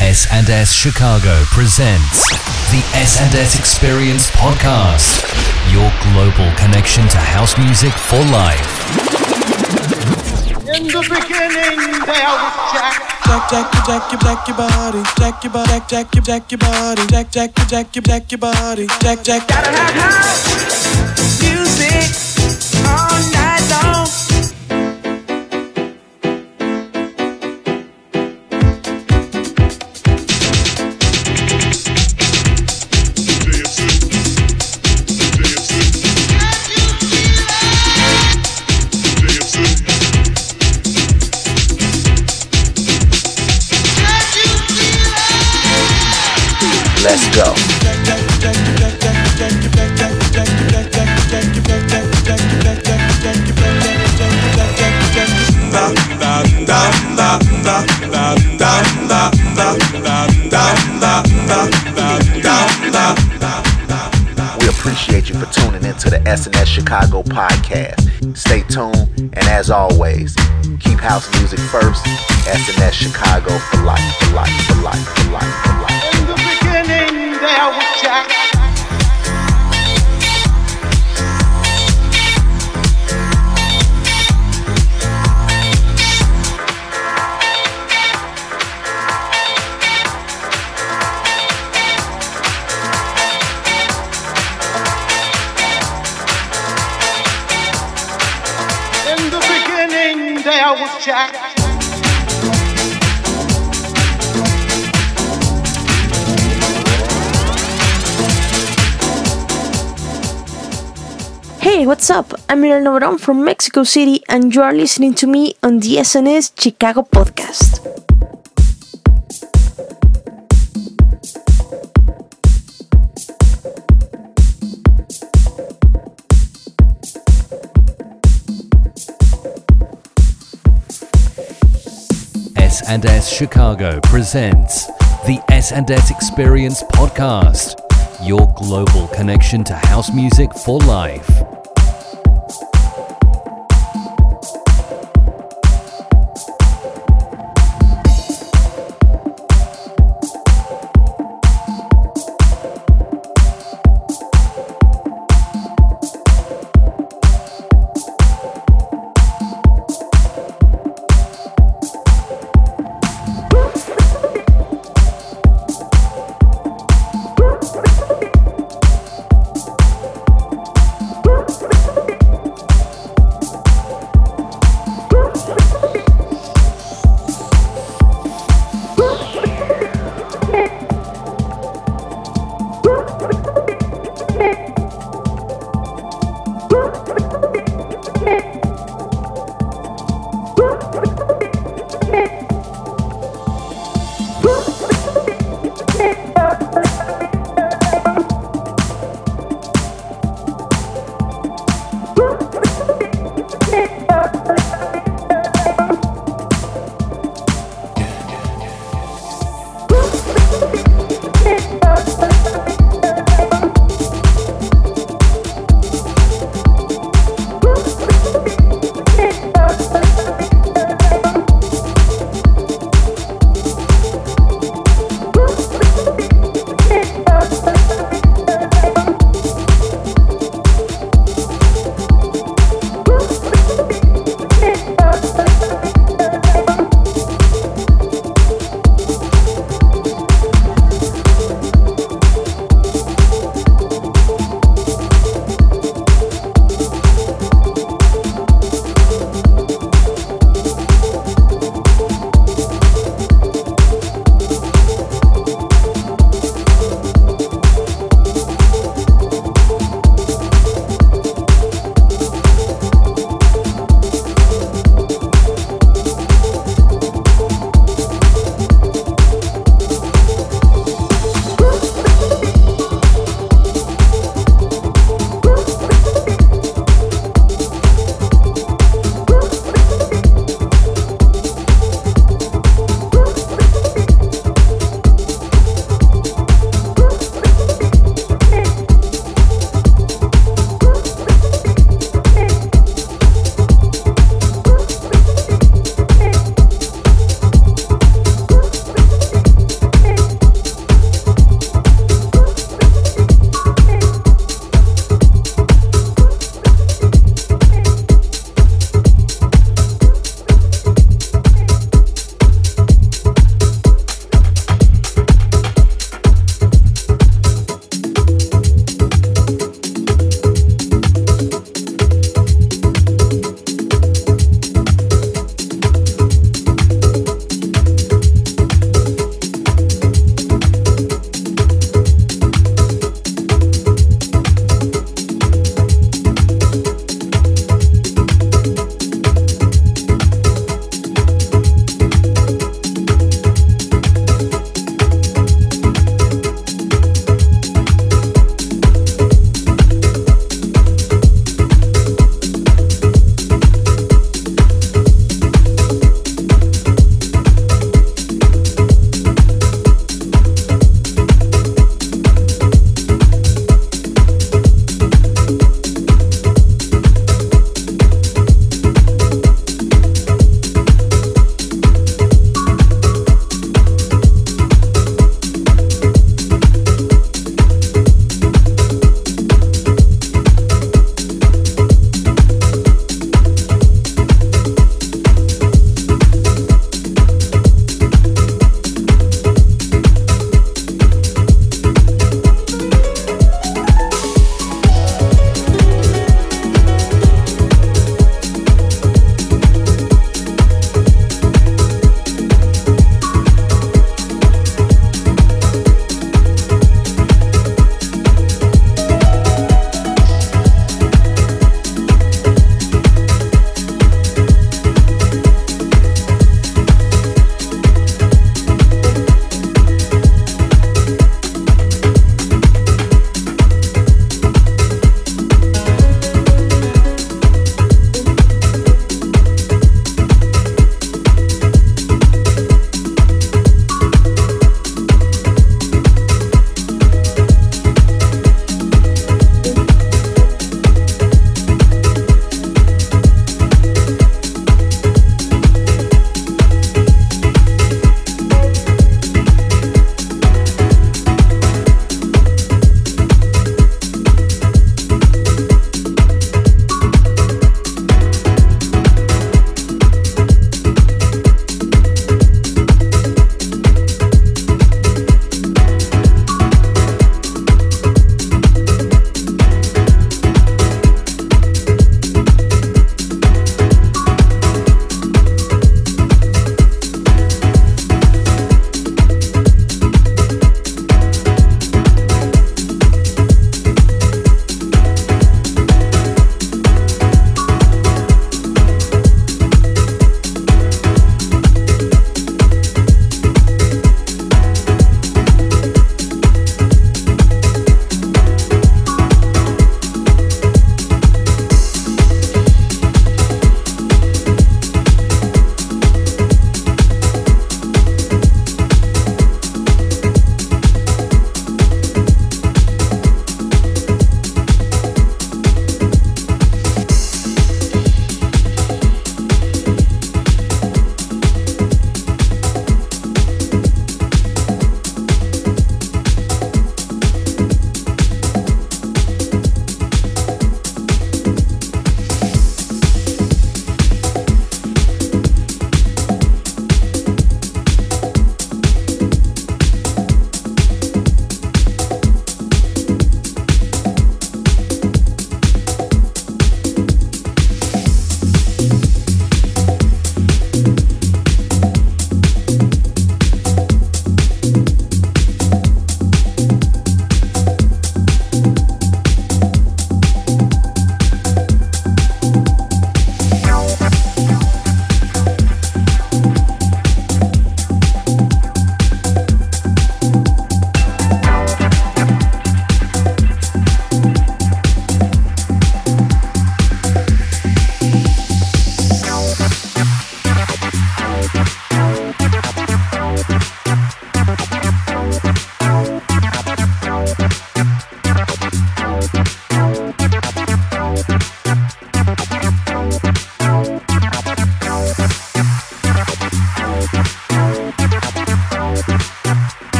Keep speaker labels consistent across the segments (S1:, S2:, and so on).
S1: S&S Chicago presents the S&S Experience Podcast, your global connection to house music for life.
S2: In the beginning, there was Jack.
S3: Jack, Jack, Jack, your, Jack, your body, Jack, your body, Jack, your, Jack, your body, Jack, Jack, Jack, your, Jack, your body, Jack, Jack.
S4: Gotta have house
S5: Chicago podcast. Stay tuned, and as always, keep house music first. S&S Chicago for life, for life, for life, for life, for life.
S2: In the beginning, there was Jack.
S6: Hey, what's up? I'm Mira Novaron from Mexico City, and you are listening to me on the S&S Chicago podcast.
S1: Chicago presents the S&S Experience Podcast, your global connection to house music for life.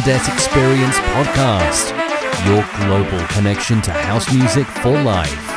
S7: S&S Experience podcast, your global connection to house music for life.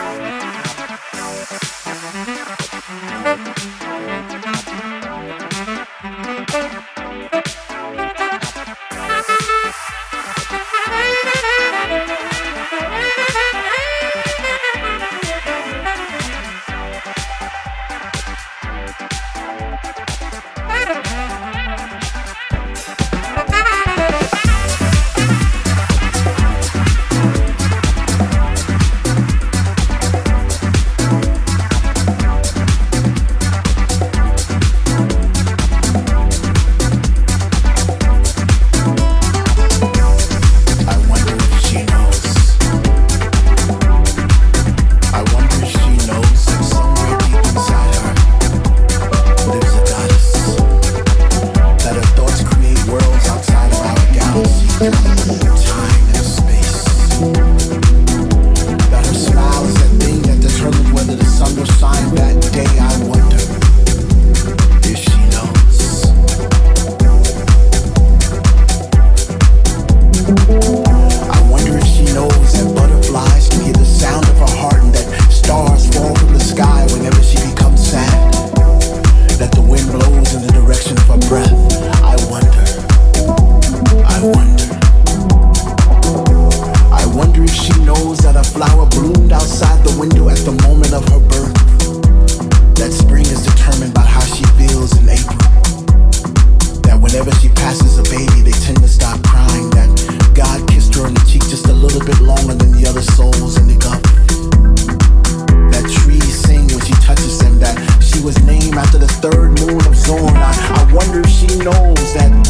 S8: knows that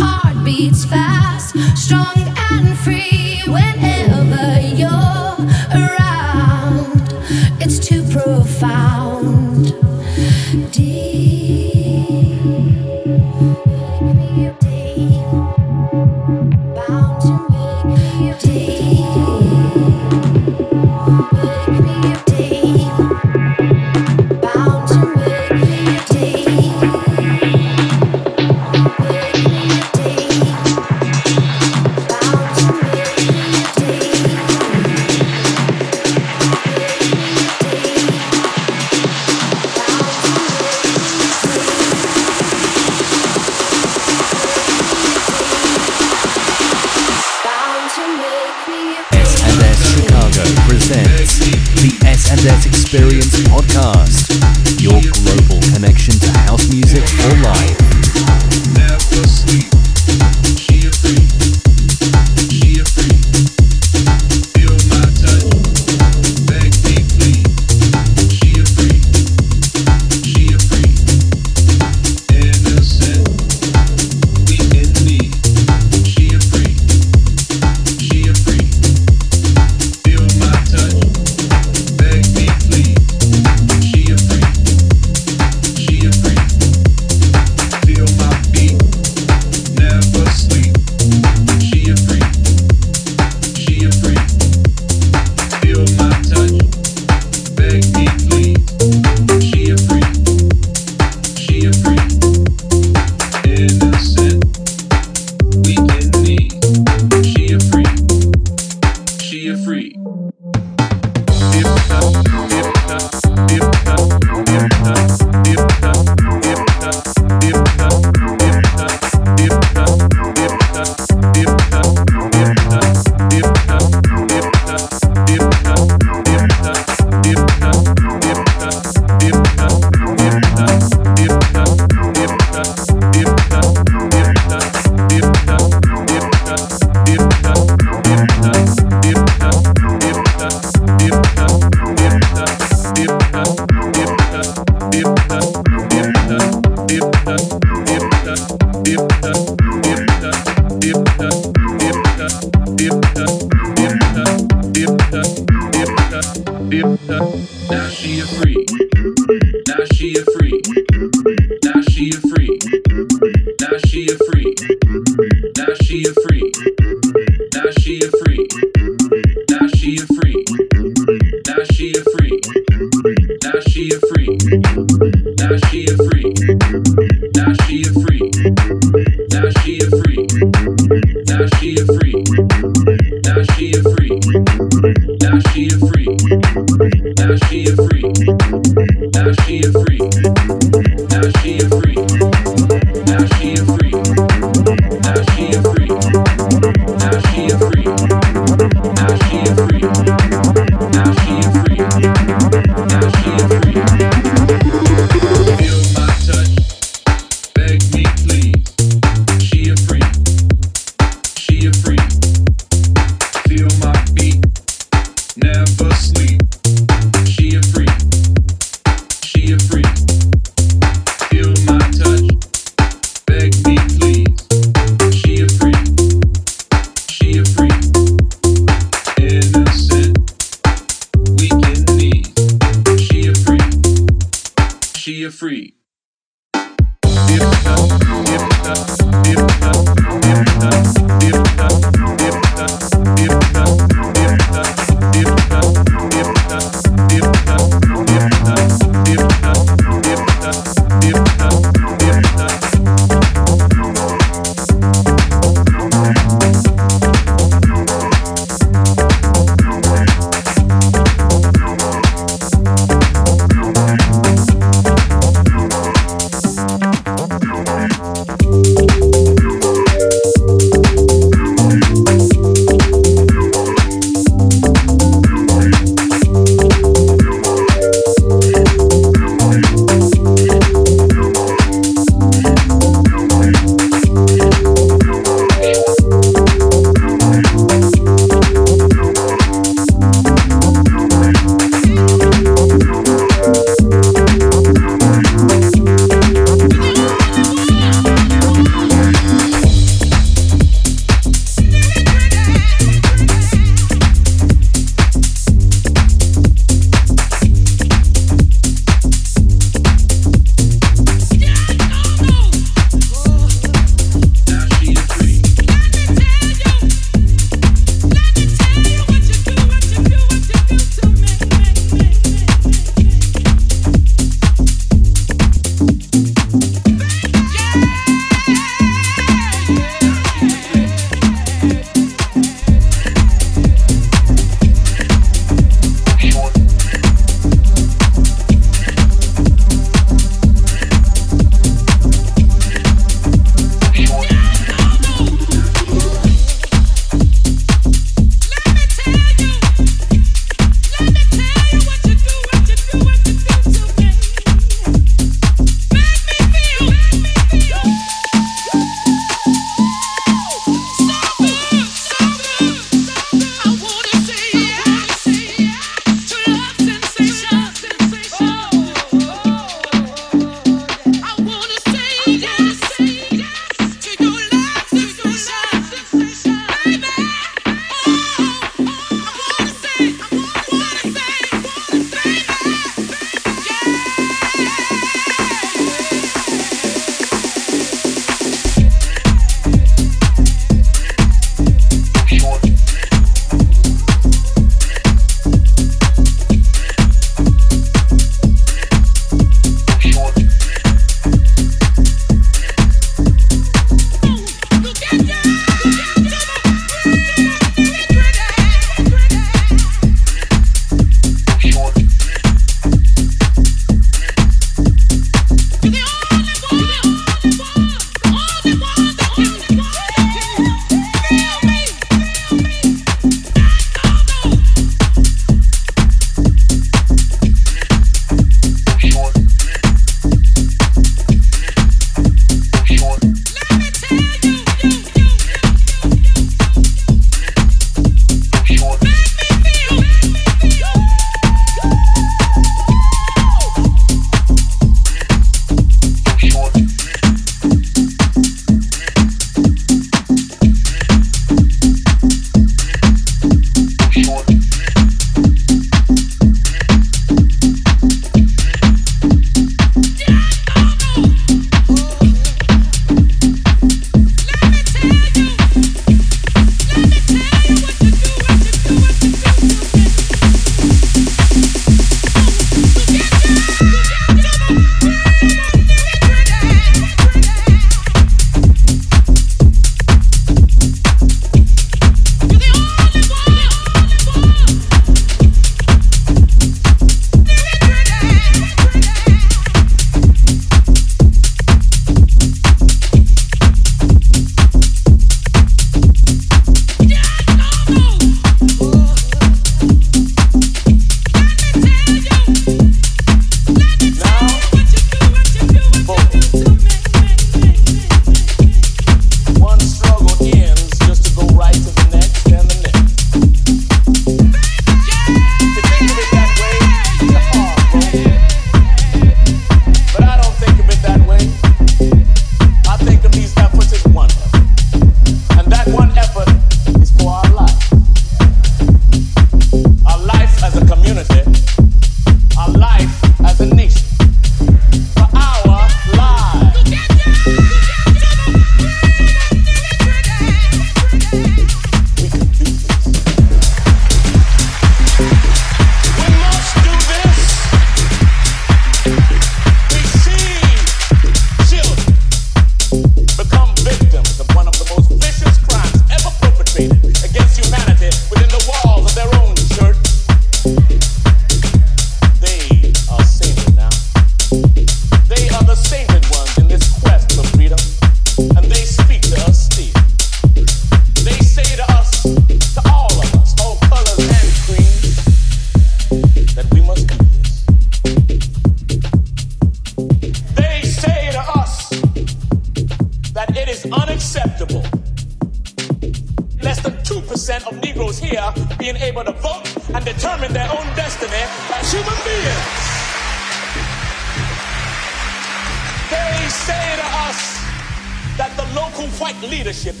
S8: heart beats fast, strong and
S1: free whenever you're around. It's too profound.